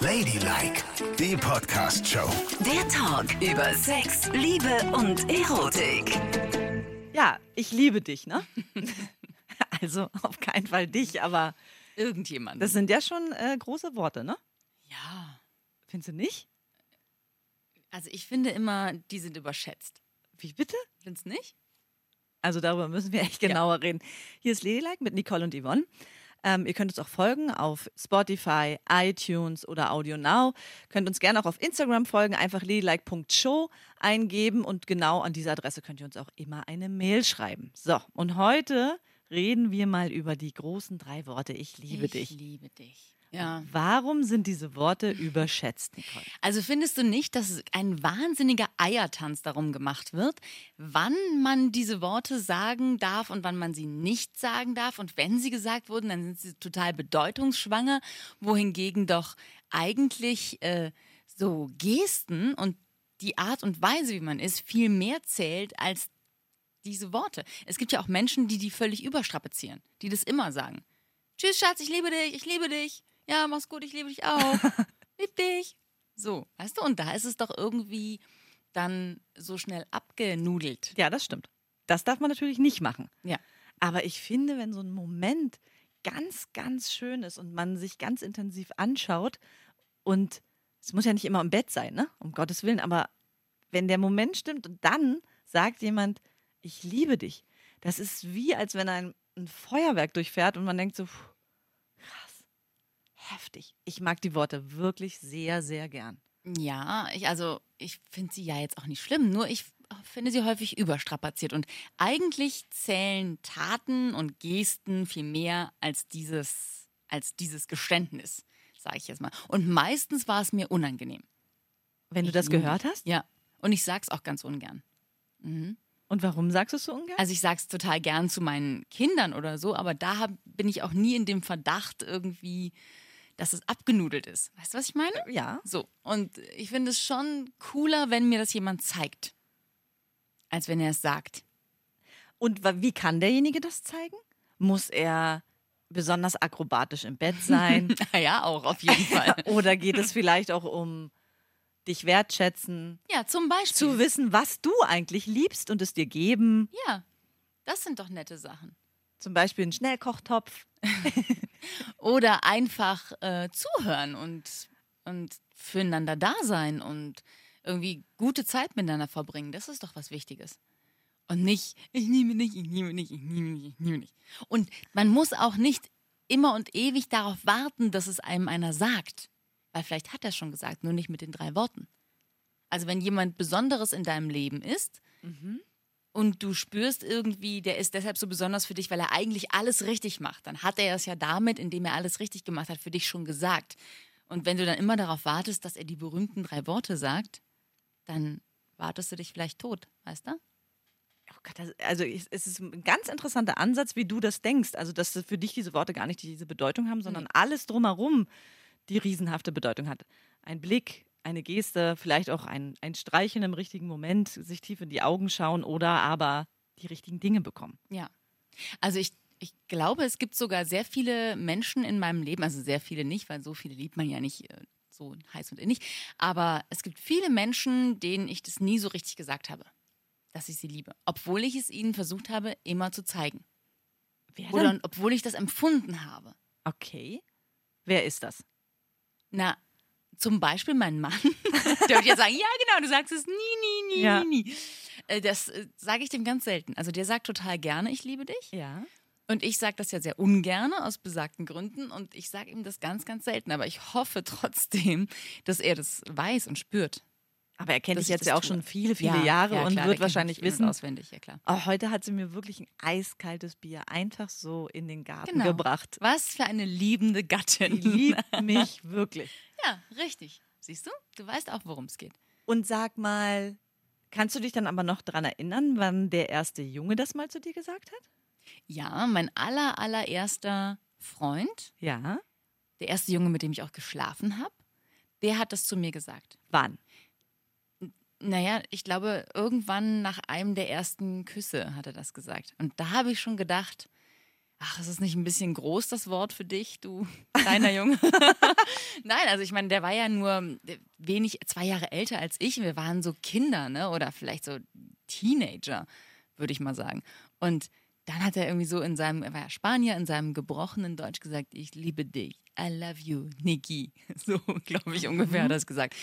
Ladylike, die Podcast-Show. Der Talk über Sex, Liebe und Erotik. Ja, ich liebe dich, ne? also auf keinen Fall dich, aber Irgendjemand. das sind ja schon äh, große Worte, ne? ja. Findest du nicht? Also ich finde immer, die sind überschätzt. Wie bitte? Findest du nicht? Also darüber müssen wir echt genauer reden. Hier ist Ladylike mit Nicole und Yvonne. Ähm, ihr könnt uns auch folgen auf Spotify, iTunes oder Audio Now. Könnt uns gerne auch auf Instagram folgen, einfach ladylike.show eingeben und genau an diese Adresse könnt ihr uns auch immer eine Mail schreiben. So, und heute reden wir mal über die großen drei Worte Ich liebe ich dich. liebe dich. Ja. Warum sind diese Worte überschätzt, Nicole? Also findest du nicht, dass ein wahnsinniger Eiertanz darum gemacht wird, wann man diese Worte sagen darf und wann man sie nicht sagen darf? Und wenn sie gesagt wurden, dann sind sie total bedeutungsschwanger, wohingegen doch eigentlich äh, so Gesten und die Art und Weise, wie man ist, viel mehr zählt als diese Worte. Es gibt ja auch Menschen, die die völlig überstrapazieren, die das immer sagen. Tschüss, Schatz, ich liebe dich, ich liebe dich. Ja, mach's gut, ich liebe dich auch. Lieb dich. So, weißt du, und da ist es doch irgendwie dann so schnell abgenudelt. Ja, das stimmt. Das darf man natürlich nicht machen. Ja. Aber ich finde, wenn so ein Moment ganz, ganz schön ist und man sich ganz intensiv anschaut und es muss ja nicht immer im Bett sein, ne? Um Gottes Willen, aber wenn der Moment stimmt und dann sagt jemand, ich liebe dich, das ist wie, als wenn ein, ein Feuerwerk durchfährt und man denkt so, krass, heftig. Ich mag die Worte wirklich sehr, sehr gern. Ja, ich, also ich finde sie ja jetzt auch nicht schlimm, nur ich finde sie häufig überstrapaziert. Und eigentlich zählen Taten und Gesten viel mehr als dieses, als dieses Geständnis, sage ich jetzt mal. Und meistens war es mir unangenehm. Wenn du Ich das liebe gehört hast? Ja. Und ich sag's auch ganz ungern. Und warum sagst du es so ungern? Also ich sag's total gern zu meinen Kindern oder so, aber da hab, bin ich auch nie in dem Verdacht irgendwie, dass es abgenudelt ist. Weißt du, was ich meine? ja. So. Und ich finde es schon cooler, wenn mir das jemand zeigt, als wenn er es sagt. Und wie kann derjenige das zeigen? Muss er besonders akrobatisch im Bett sein? ja, auch auf jeden Fall. Oder geht es vielleicht auch um dich wertschätzen, ja, zum Beispiel. zu wissen, was du eigentlich liebst und es dir geben? ja, das sind doch nette Sachen. Zum Beispiel einen Schnellkochtopf. Oder einfach äh, zuhören und, und füreinander da sein und irgendwie gute Zeit miteinander verbringen. Das ist doch was Wichtiges. Und nicht, ich liebe nicht, ich liebe nicht, ich liebe nicht, ich liebe nicht. Und man muss auch nicht immer und ewig darauf warten, dass es einem einer sagt. Weil vielleicht hat er es schon gesagt, nur nicht mit den drei Worten. Also wenn jemand Besonderes in deinem Leben ist und du spürst irgendwie, der ist deshalb so besonders für dich, weil er eigentlich alles richtig macht, dann hat er es ja damit, indem er alles richtig gemacht hat, für dich schon gesagt. Und wenn du dann immer darauf wartest, dass er die berühmten drei Worte sagt, dann wartest du dich vielleicht tot, weißt du? Oh Gott, das, also es ist ein ganz interessanter Ansatz, wie du das denkst. Also dass für dich diese Worte gar nicht diese Bedeutung haben, sondern alles drumherum die riesenhafte Bedeutung hat. Ein Blick, eine Geste, vielleicht auch ein, ein Streicheln im richtigen Moment, sich tief in die Augen schauen oder aber die richtigen Dinge bekommen. Ja. Also ich, ich glaube, es gibt sogar sehr viele Menschen in meinem Leben, also sehr viele nicht, weil so viele liebt man ja nicht äh, so heiß und innig, aber es gibt viele Menschen, denen ich das nie so richtig gesagt habe, dass ich sie liebe, obwohl ich es ihnen versucht habe, immer zu zeigen. Wer Oder obwohl ich das empfunden habe. Okay. Wer ist das? Na, zum Beispiel mein Mann. Der würde jetzt sagen, ja genau, du sagst es nie, nie, nie, Ja. nie, nie. Äh, Das äh, sage ich dem ganz selten. Also der sagt total gerne, ich liebe dich. Ja. Und ich sage das ja sehr ungern aus besagten Gründen und ich sage ihm das ganz, ganz selten. Aber ich hoffe trotzdem, dass er das weiß und spürt. Aber er kennt dich ich jetzt ja auch tue. schon viele, viele Ja, Jahre ja, und klar, der wird wahrscheinlich und wissen. Auswendig, ja klar. Oh, heute hat sie mir wirklich ein eiskaltes Bier einfach so in den Garten Genau. gebracht. Was für eine liebende Gattin. Die liebt mich wirklich. Ja, richtig. Siehst du? Du weißt auch, worum es geht. Und sag mal, kannst du dich dann aber noch daran erinnern, wann der erste Junge das mal zu dir gesagt hat? Ja, mein aller, allererster Freund, Ja. der erste Junge, mit dem ich auch geschlafen habe, der hat das zu mir gesagt. Wann? Naja, ich glaube, irgendwann nach einem der ersten Küsse hat er das gesagt. Und da habe ich schon gedacht, Ach, ist es nicht ein bisschen groß, das Wort für dich, du kleiner Junge? Nein, also ich meine, der war ja nur wenig, zwei Jahre älter als ich. Wir waren so Kinder, ne? Oder vielleicht so Teenager, würde ich mal sagen. Und dann hat er irgendwie so in seinem, er war ja Spanier, in seinem gebrochenen Deutsch gesagt, ich liebe dich. I love you, Niki. So, glaube ich, ungefähr hat er es gesagt.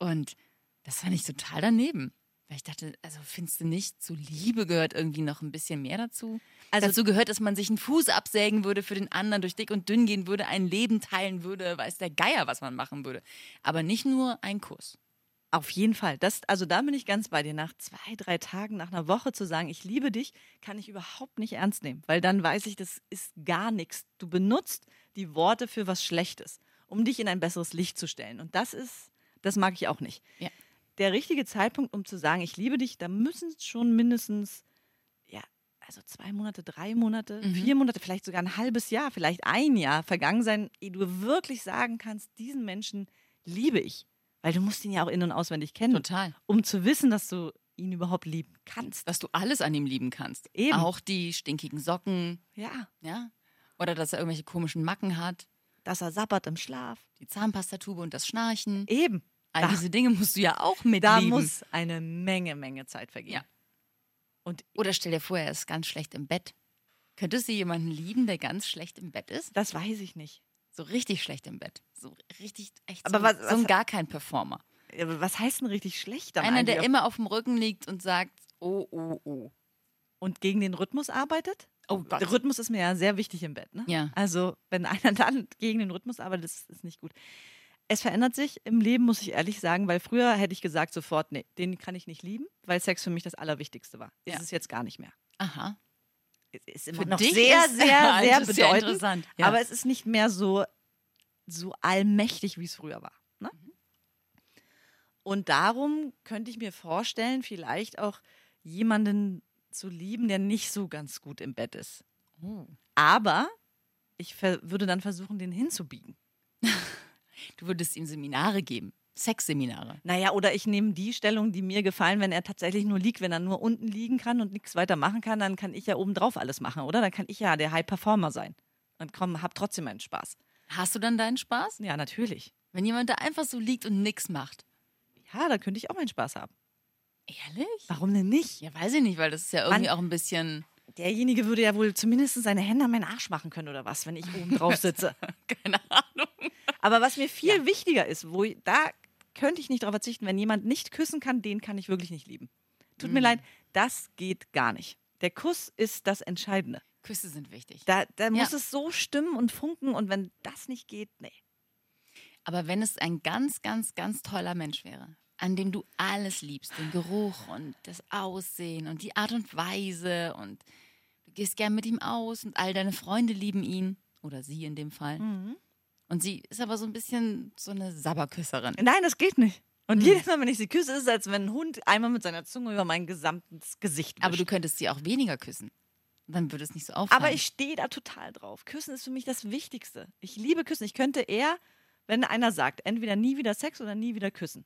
Und das fand ich total daneben. Weil ich dachte, also findest du nicht, zu Liebe gehört irgendwie noch ein bisschen mehr dazu? Also dazu gehört, dass man sich einen Fuß absägen würde für den anderen, durch dick und dünn gehen würde, ein Leben teilen würde, weiß der Geier, was man machen würde. Aber nicht nur ein Kuss. Auf jeden Fall. Das, also da bin ich ganz bei dir. Nach zwei, drei Tagen, nach einer Woche zu sagen, ich liebe dich, kann ich überhaupt nicht ernst nehmen. Weil dann weiß ich, das ist gar nichts. Du benutzt die Worte für was Schlechtes, um dich in ein besseres Licht zu stellen. Und das ist, das mag ich auch nicht. Ja. Der richtige Zeitpunkt, um zu sagen, ich liebe dich, da müssen es schon mindestens, ja, also zwei Monate, drei Monate, Mhm. vier Monate, vielleicht sogar ein halbes Jahr, vielleicht ein Jahr vergangen sein, ehe du wirklich sagen kannst, diesen Menschen liebe ich. Weil du musst ihn ja auch in- und auswendig kennen, Total. um zu wissen, dass du ihn überhaupt lieben kannst. Dass du alles an ihm lieben kannst. Eben. Auch die stinkigen Socken, Ja, ja. Oder dass er irgendwelche komischen Macken hat, dass er sabbert im Schlaf. die Zahnpastatube und das Schnarchen. Eben. All Da- diese Dinge musst du ja auch mitlieben. Da muss eine Menge, Menge Zeit vergehen. Ja. Und Oder stell dir vor, er ist ganz schlecht im Bett. Könntest du jemanden lieben, der ganz schlecht im Bett ist? das weiß ich nicht. So richtig schlecht im Bett. So richtig, echt Aber so, was- so ein was- gar kein Performer. Aber Was heißt denn richtig schlecht Einer, der eigentlich? immer auf dem Rücken liegt und sagt, oh, oh, oh. und gegen den Rhythmus arbeitet? Oh Gott. Der Rhythmus ist mir ja sehr wichtig im Bett. Ne? Ja. Also, wenn einer dann gegen den Rhythmus arbeitet, ist, ist nicht gut. Es verändert sich im Leben, muss ich ehrlich sagen, weil früher hätte ich gesagt sofort, nee, den kann ich nicht lieben, weil Sex für mich das Allerwichtigste war. Ist Ja. es jetzt gar nicht mehr. Aha. Es ist immer Für noch sehr, ist- sehr, sehr ist bedeutend. interessant. Ja. Aber es ist nicht mehr so, so allmächtig, wie es früher war. Ne? Mhm. Und darum könnte ich mir vorstellen, vielleicht auch jemanden zu lieben, der nicht so ganz gut im Bett ist. Oh. Aber ich würde dann versuchen, den hinzubiegen. Du würdest ihm Seminare geben. Sexseminare. Naja, oder ich nehme die Stellung, die mir gefallen, wenn er tatsächlich nur liegt. Wenn er nur unten liegen kann und nichts weiter machen kann, dann kann ich ja obendrauf alles machen, oder? Dann kann ich ja der High Performer sein. Und komm, hab trotzdem meinen Spaß. Hast du dann deinen Spaß? Ja, natürlich. Wenn jemand da einfach so liegt und nichts macht. Ja, da könnte ich auch meinen Spaß haben. Ehrlich? Warum denn nicht? Ja, weiß ich nicht, weil das ist ja irgendwie Mann. auch ein bisschen, Derjenige würde ja wohl zumindest seine Hände an meinen Arsch machen können oder was, wenn ich oben drauf sitze. keine Ahnung. Aber was mir viel wichtiger ist, wo ich, da könnte ich nicht darauf verzichten, wenn jemand nicht küssen kann, den kann ich wirklich nicht lieben. Tut mir leid, das geht gar nicht. Der Kuss ist das Entscheidende. Küsse sind wichtig. Da, da muss Ja. es so stimmen und funken und wenn das nicht geht, nee. Aber wenn es ein ganz, ganz, ganz toller Mensch wäre, an dem du alles liebst, den Geruch und das Aussehen und die Art und Weise und du gehst gern mit ihm aus und all deine Freunde lieben ihn oder sie in dem Fall. Mhm. Und sie ist aber so ein bisschen so eine Sabberküsserin. Nein, das geht nicht. Und Hm. jedes Mal, wenn ich sie küsse, ist es, als wenn ein Hund einmal mit seiner Zunge über mein gesamtes Gesicht wischt. Aber du könntest sie auch weniger küssen. Dann würde es nicht so auffallen. Aber ich stehe da total drauf. Küssen ist für mich das Wichtigste. Ich liebe Küssen. Ich könnte eher, wenn einer sagt, entweder nie wieder Sex oder nie wieder küssen,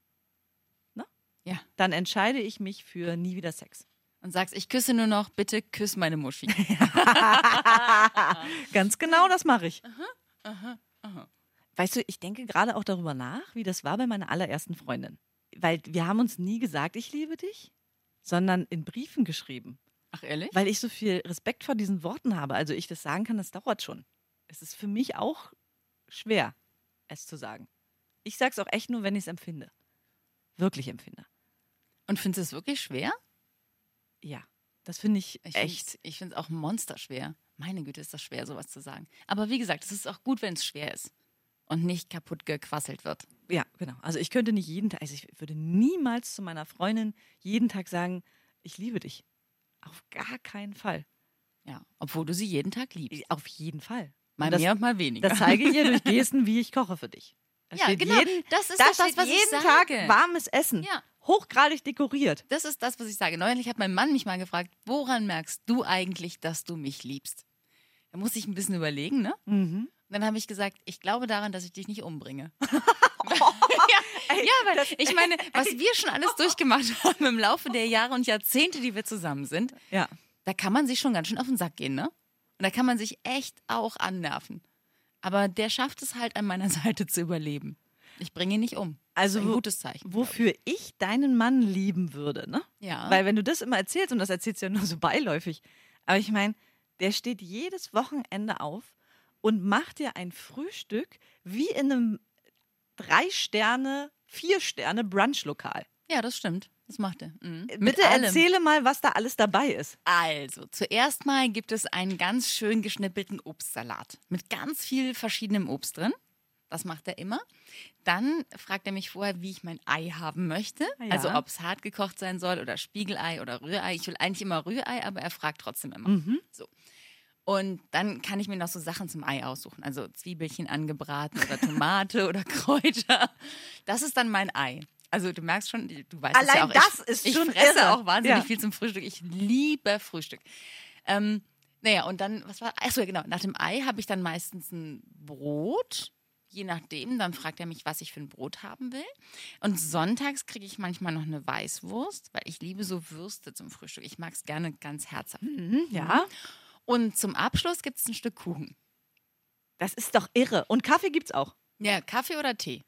Ja. dann entscheide ich mich für nie wieder Sex. Und sagst, ich küsse nur noch, bitte küss meine Muschi. Ganz genau, das mache ich. Weißt du, ich denke gerade auch darüber nach, wie das war bei meiner allerersten Freundin. Weil wir haben uns nie gesagt, ich liebe dich, sondern in Briefen geschrieben. Ach, ehrlich? Weil ich so viel Respekt vor diesen Worten habe. Also ich das sagen kann, das dauert schon. Es ist für mich auch schwer, es zu sagen. Ich sage es auch echt nur, wenn ich es empfinde. Wirklich empfinde. Und findest du es wirklich schwer? Ja, das finde ich, Ich echt. find's- Ich finde es auch monsterschwer. Meine Güte, ist das schwer, sowas zu sagen. Aber wie gesagt, es ist auch gut, wenn es schwer ist und nicht kaputt gequasselt wird. Ja, genau. Also ich könnte nicht jeden Tag, also ich würde niemals zu meiner Freundin jeden Tag sagen, ich liebe dich. Auf gar keinen Fall. Ja, obwohl du sie jeden Tag liebst. Auf jeden Fall. Mal das, mehr und mal weniger. das zeige ich ihr durch Gesten, wie ich koche für dich. Da ja, genau. Jeden, das ist da das, was ich jeden sage. Tag warmes Essen. Ja. Hochgradig dekoriert. Das ist das, was ich sage. Neulich hat mein Mann mich mal gefragt, woran merkst du eigentlich, dass du mich liebst? Da muss ich ein bisschen überlegen, ne? Mhm. Und dann habe ich gesagt, ich glaube daran, dass ich dich nicht umbringe. ja, ja, weil ich meine, was wir schon alles durchgemacht haben im Laufe der Jahre und Jahrzehnte, die wir zusammen sind, Ja. da kann man sich schon ganz schön auf den Sack gehen, ne? Und da kann man sich echt auch annerven. Aber der schafft es halt an meiner Seite zu überleben. Ich bringe ihn nicht um. Also ein gutes Zeichen. Wofür ich deinen Mann lieben würde, ne? ich. Ja. Weil wenn du das immer erzählst, und das erzählst du ja nur so beiläufig, aber ich meine, der steht jedes Wochenende auf und macht dir ein Frühstück wie in einem Drei-Sterne, Vier-Sterne-Brunch-Lokal. ja, das stimmt. Das macht er. Mhm. Mit Bitte allem. erzähle mal, was da alles dabei ist. Also, zuerst mal gibt es einen ganz schön geschnippelten Obstsalat mit ganz viel verschiedenem Obst drin. Das macht er immer. Dann fragt er mich vorher, wie ich mein Ei haben möchte. Ja. Also, ob es hart gekocht sein soll oder Spiegelei oder Rührei. Ich will eigentlich immer Rührei, aber er fragt trotzdem immer. Mhm. So. Und dann kann ich mir noch so Sachen zum Ei aussuchen. Also Zwiebelchen angebraten oder Tomate oder Kräuter. Das ist dann mein Ei. Also du merkst schon, du weißt es ja Allein auch. das ich, ist ich schon fresse irre. auch wahnsinnig Ja. viel zum Frühstück. Ich liebe Frühstück. Ähm, naja, und dann, was war, achso, genau, nach dem Ei habe ich dann meistens ein Brot. Je nachdem, dann fragt er mich, was ich für ein Brot haben will. Und sonntags kriege ich manchmal noch eine Weißwurst, weil ich liebe so Würste zum Frühstück. Ich mag es gerne ganz herzhaft. Mhm, ja, Und zum Abschluss gibt es ein Stück Kuchen. das ist doch irre. Und Kaffee gibt's auch. Ja, Kaffee oder Tee?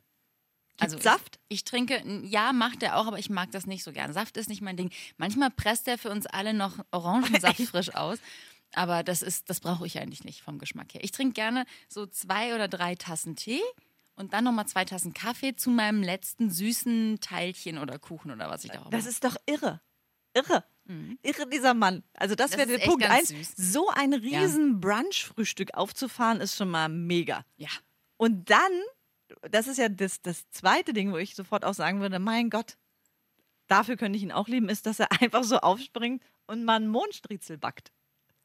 Gibt's Saft? Ich, ich trinke, ja, macht er auch, aber ich mag das nicht so gern. Saft ist nicht mein Ding. Manchmal presst er für uns alle noch Orangensaft frisch aus. Aber das ist, das brauche ich eigentlich nicht vom Geschmack her. Ich trinke gerne so zwei oder drei Tassen Tee und dann nochmal zwei Tassen Kaffee zu meinem letzten süßen Teilchen oder Kuchen oder was ich da auch Das mache. ist doch irre. Irre. Irre dieser Mann. Also das, Das wäre der Punkt eins. süß. So ein riesen Brunch-Frühstück aufzufahren, ist schon mal mega. Ja. Und dann, das ist ja das, das zweite Ding, wo ich sofort auch sagen würde, mein Gott, dafür könnte ich ihn auch lieben, ist, dass er einfach so aufspringt und mal einen Mondstriezel backt.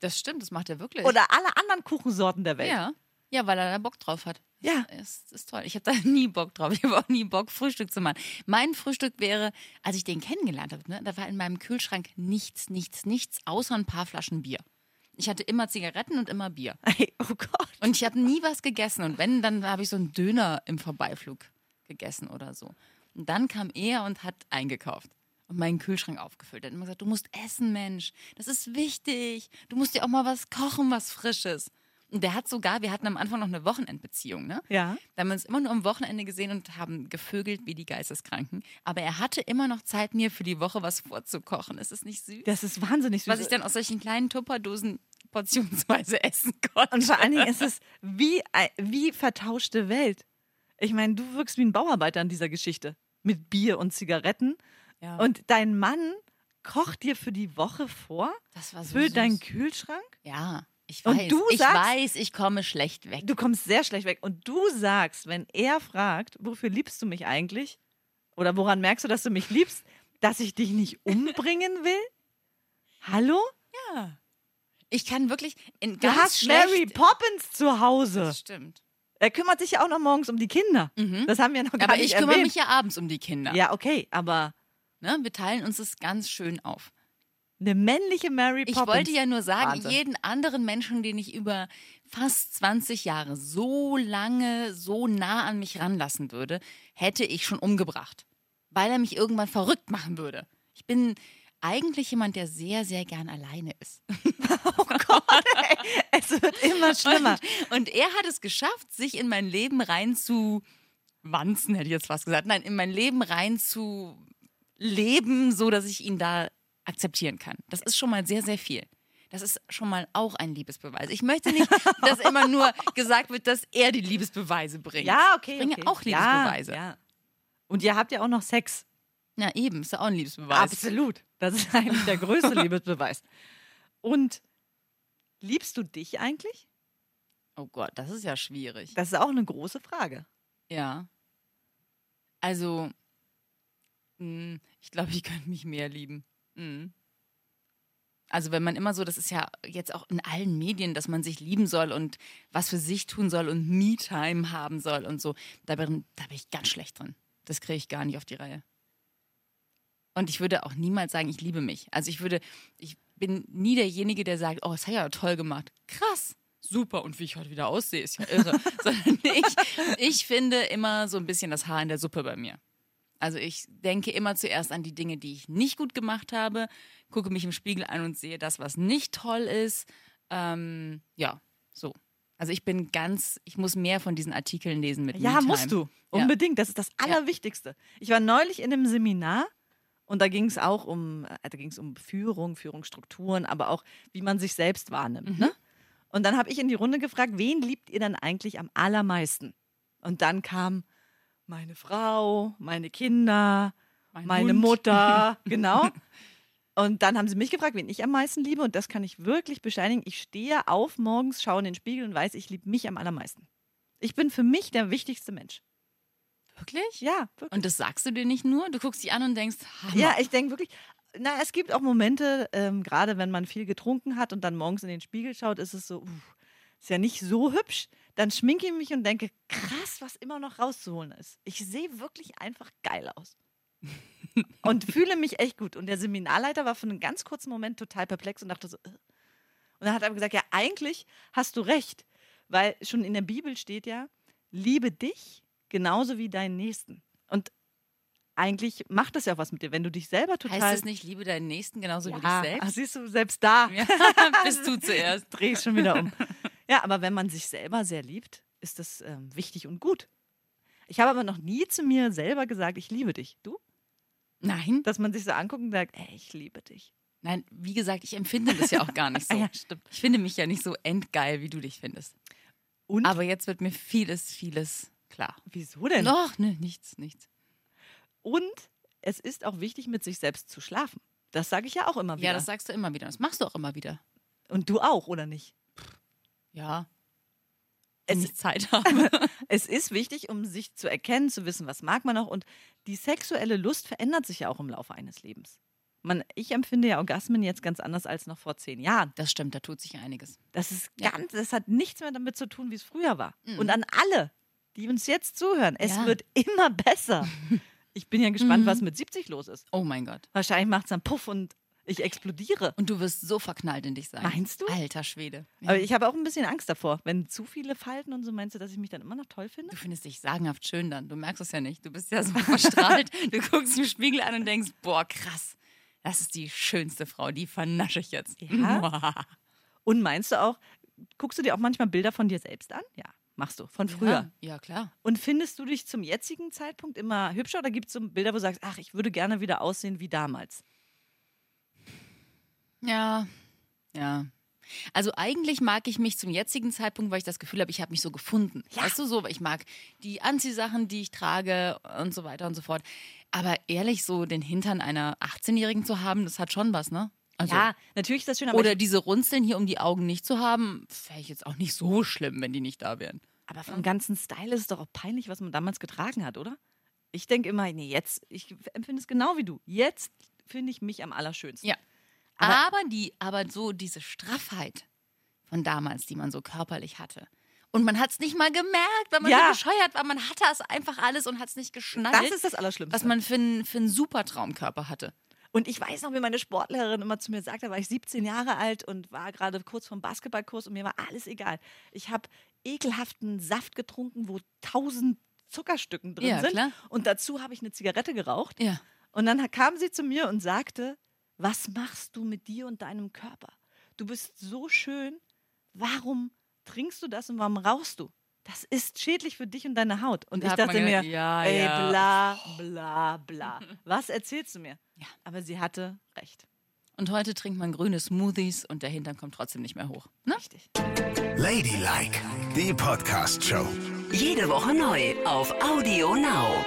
Das stimmt, das macht er wirklich. Oder alle anderen Kuchensorten der Welt. ja. ja, weil er da Bock drauf hat. Ja. Das ist toll. Ich habe da nie Bock drauf. Ich habe auch nie Bock, Frühstück zu machen. Mein Frühstück wäre, als ich den kennengelernt habe, ne, da war in meinem Kühlschrank nichts, nichts, nichts, außer ein paar Flaschen Bier. Ich hatte immer Zigaretten und immer Bier. Ey, oh Gott. Und ich habe nie was gegessen. Und wenn, dann habe ich so einen Döner im Vorbeiflug gegessen oder so. Und dann kam er und hat eingekauft und meinen Kühlschrank aufgefüllt. Er hat immer gesagt, du musst essen, Mensch. Das ist wichtig. Du musst dir auch mal was kochen, was Frisches. Und der hat sogar, wir hatten am Anfang noch eine Wochenendbeziehung, ne? Ja. Da haben wir uns immer nur am Wochenende gesehen und haben gevögelt wie die Geisteskranken. Aber er hatte immer noch Zeit, mir für die Woche was vorzukochen. Ist es nicht süß? Das ist wahnsinnig süß. Was ich dann aus solchen kleinen Tupperdosen portionsweise essen konnte. Und vor allen Dingen ist es wie, ein- wie vertauschte Welt. Ich meine, du wirkst wie ein Bauarbeiter in dieser Geschichte. Mit Bier und Zigaretten. Ja. Und dein Mann kocht dir für die Woche vor, das war so füllt süß. deinen Kühlschrank. Ja, ich Und weiß. du ich sagst- weiß, ich komme schlecht weg. Du kommst sehr schlecht weg. Und du sagst, wenn er fragt, wofür liebst du mich eigentlich? Oder woran merkst du, dass du mich liebst? Dass ich dich nicht umbringen will? Hallo? ja. Ich kann wirklich in Du ganz hast schlecht. Mary Poppins zu Hause. Das stimmt. Er kümmert sich ja auch noch morgens um die Kinder. Das haben wir noch gar Aber nicht ich kümmere erwähnt. mich ja abends um die Kinder. Ja, okay, aber Ne? Wir teilen uns das ganz schön auf. eine männliche Mary Ich Poppins. wollte ja nur sagen, Wahnsinn. jeden anderen Menschen, den ich über fast 20 Jahre so lange, so nah an mich ranlassen würde, hätte ich schon umgebracht. Weil er mich irgendwann verrückt machen würde. Ich bin eigentlich jemand, der sehr, sehr gern alleine ist. es wird immer schlimmer. Und, und er hat es geschafft, sich in mein Leben rein zu wanzen, hätte ich jetzt fast gesagt. Nein, in mein Leben rein zu leben, so dass ich ihn da akzeptieren kann. Das ist schon mal sehr, sehr viel. Das ist schon mal auch ein Liebesbeweis. Ich möchte nicht, dass immer nur gesagt wird, dass er die Liebesbeweise bringt. Ja, okay. Ich bringe okay. auch Liebesbeweise. Ja, ja. Und ihr habt ja auch noch Sex. Na eben, ist ja auch ein Liebesbeweis. Absolut. Das ist eigentlich der größte Liebesbeweis. Und liebst du dich eigentlich? Oh Gott, das ist ja schwierig. Das ist auch eine große Frage. Ja. Also, mh, ich glaube, ich könnte mich mehr lieben. Mhm. Also, wenn man immer so, das ist ja jetzt auch in allen Medien, dass man sich lieben soll und was für sich tun soll und Me-Time haben soll und so, da bin, da bin ich ganz schlecht drin. Das kriege ich gar nicht auf die Reihe. Und ich würde auch niemals sagen, ich liebe mich. Also ich würde, ich bin nie derjenige, der sagt, oh, das hat ja toll gemacht. Krass, super. Und wie ich heute wieder aussehe, ist ja irre. Sondern ich, ich finde immer so ein bisschen das Haar in der Suppe bei mir. Also ich denke immer zuerst an die Dinge, die ich nicht gut gemacht habe, gucke mich im Spiegel an und sehe das, was nicht toll ist. Ähm, ja, so. Also ich bin ganz, ich muss mehr von diesen Artikeln lesen mit Ja, musst du. Ja. Unbedingt. Das ist das Allerwichtigste. Ich war neulich in einem Seminar und da ging es auch um, äh, da ging es um Führung, Führungsstrukturen, aber auch, wie man sich selbst wahrnimmt. Ne? Und dann habe ich in die Runde gefragt, wen liebt ihr denn eigentlich am allermeisten? Und dann kam meine Frau, meine Kinder, Mein meine Hund. Mutter, genau. Und dann haben sie mich gefragt, wen ich am meisten liebe. Und das kann ich wirklich bescheinigen. Ich stehe auf morgens, schaue in den Spiegel und weiß, ich liebe mich am allermeisten. Ich bin für mich der wichtigste Mensch. Wirklich? Ja, wirklich. Und das sagst du dir nicht nur? Du guckst dich an und denkst, Hammer. ja, ich denke wirklich, na, es gibt auch Momente, ähm, gerade wenn man viel getrunken hat und dann morgens in den Spiegel schaut, ist es so, uff, ist ja nicht so hübsch. Dann schminke ich mich und denke, krass, was immer noch rauszuholen ist. Ich sehe wirklich einfach geil aus. und fühle mich echt gut. Und der Seminarleiter war für einen ganz kurzen Moment total perplex und dachte so, äh. und dann hat er aber gesagt, ja, eigentlich hast du recht, weil schon in der Bibel steht ja, liebe dich genauso wie deinen Nächsten. Und eigentlich macht das ja auch was mit dir, wenn du dich selber total Heißt es nicht, liebe deinen Nächsten genauso wie dich selbst? siehst du, selbst da Ja, bist du zuerst. dreh ich schon wieder um. Ja, aber wenn man sich selber sehr liebt, ist das ähm, wichtig und gut. Ich habe aber noch nie zu mir selber gesagt, ich liebe dich. Du? Nein, Dass man sich so anguckt und sagt, ey, ich liebe dich. nein, wie gesagt, ich empfinde das ja auch gar nicht so. Ah ja, stimmt. Ich finde mich ja nicht so endgeil, wie du dich findest. Und? Aber jetzt wird mir vieles, vieles klar. Wieso denn? Doch, ne, nichts, nichts. Und es ist auch wichtig, mit sich selbst zu schlafen. Das sage ich ja auch immer wieder. Ja, das sagst du immer wieder. Das machst du auch immer wieder. und du auch, oder nicht? Ja. Es- Wenn ich Zeit habe. Es ist wichtig, um sich zu erkennen, zu wissen, was mag man noch. Und die sexuelle Lust verändert sich ja auch im Laufe eines Lebens. Man, ich empfinde ja Orgasmen jetzt ganz anders als noch vor zehn Jahren. Das stimmt, da tut sich einiges. Das ist Ja. ganz, das hat nichts mehr damit zu tun, wie es früher war. Und an alle, die uns jetzt zuhören, es Ja. wird immer besser. Ich bin ja gespannt, Mhm. was mit 70 los ist. Oh mein Gott. Wahrscheinlich macht es dann Puff und ich explodiere. Und du wirst so verknallt in dich sein. Meinst du? Alter Schwede. Ja. Aber ich habe auch ein bisschen Angst davor. Wenn zu viele Falten und so, meinst du, dass ich mich dann immer noch toll finde? Du findest dich sagenhaft schön dann. Du merkst es ja nicht. Du bist ja so verstrahlt. Du guckst im Spiegel an und denkst, boah, krass. Das ist die schönste Frau. Die vernasche ich jetzt. Ja? Und meinst du auch, guckst du dir auch manchmal Bilder von dir selbst an? Ja, machst du. Von früher. Ja, ja, klar. Und findest du dich zum jetzigen Zeitpunkt immer hübscher oder gibt es so Bilder, wo du sagst, ach, ich würde gerne wieder aussehen wie damals? Ja, ja. Also eigentlich mag ich mich zum jetzigen Zeitpunkt, weil ich das Gefühl habe, ich habe mich so gefunden. Weißt du so, ich mag die Anziehsachen, die ich trage und so weiter und so fort. Aber ehrlich, so den Hintern einer 18-Jährigen zu haben, das hat schon was, ne? Also, ja, natürlich ist das schön, aber, Oder diese Runzeln hier um die Augen nicht zu haben, wäre ich jetzt auch nicht so schlimm, wenn die nicht da wären. aber vom ganzen Style ist es doch auch peinlich, was man damals getragen hat, oder? Ich denke immer, nee, jetzt, ich empfinde es genau wie du. Jetzt finde ich mich am allerschönsten. Ja. Aber- Aber, die, aber so diese Straffheit von damals, die man so körperlich hatte. Und man hat es nicht mal gemerkt, weil man Ja. so bescheuert war. Man hatte es einfach alles und hat es nicht geschnallt, Das ist das Allerschlimmste. was man für einen für einen super Traumkörper hatte. Und ich weiß noch, wie meine Sportlehrerin immer zu mir sagte, da war ich 17 Jahre alt und war gerade kurz vom Basketballkurs und mir war alles egal. Ich habe ekelhaften Saft getrunken, wo tausend Zuckerstücken drin Ja, sind. klar. Und dazu habe ich eine Zigarette geraucht. Ja. Und dann kam sie zu mir und sagte, was machst du mit dir und deinem Körper? Du bist so schön. Warum trinkst du das und warum rauchst du? Das ist schädlich für dich und deine Haut. Und Da ich dachte mir, ja, ey, ja. bla, bla, bla. Was erzählst du mir? Ja. Aber sie hatte recht. Und heute trinkt man grüne Smoothies und der Hintern kommt trotzdem nicht mehr hoch. Ne? Richtig. Ladylike, die Podcast-Show. Jede Woche neu auf Audio Now.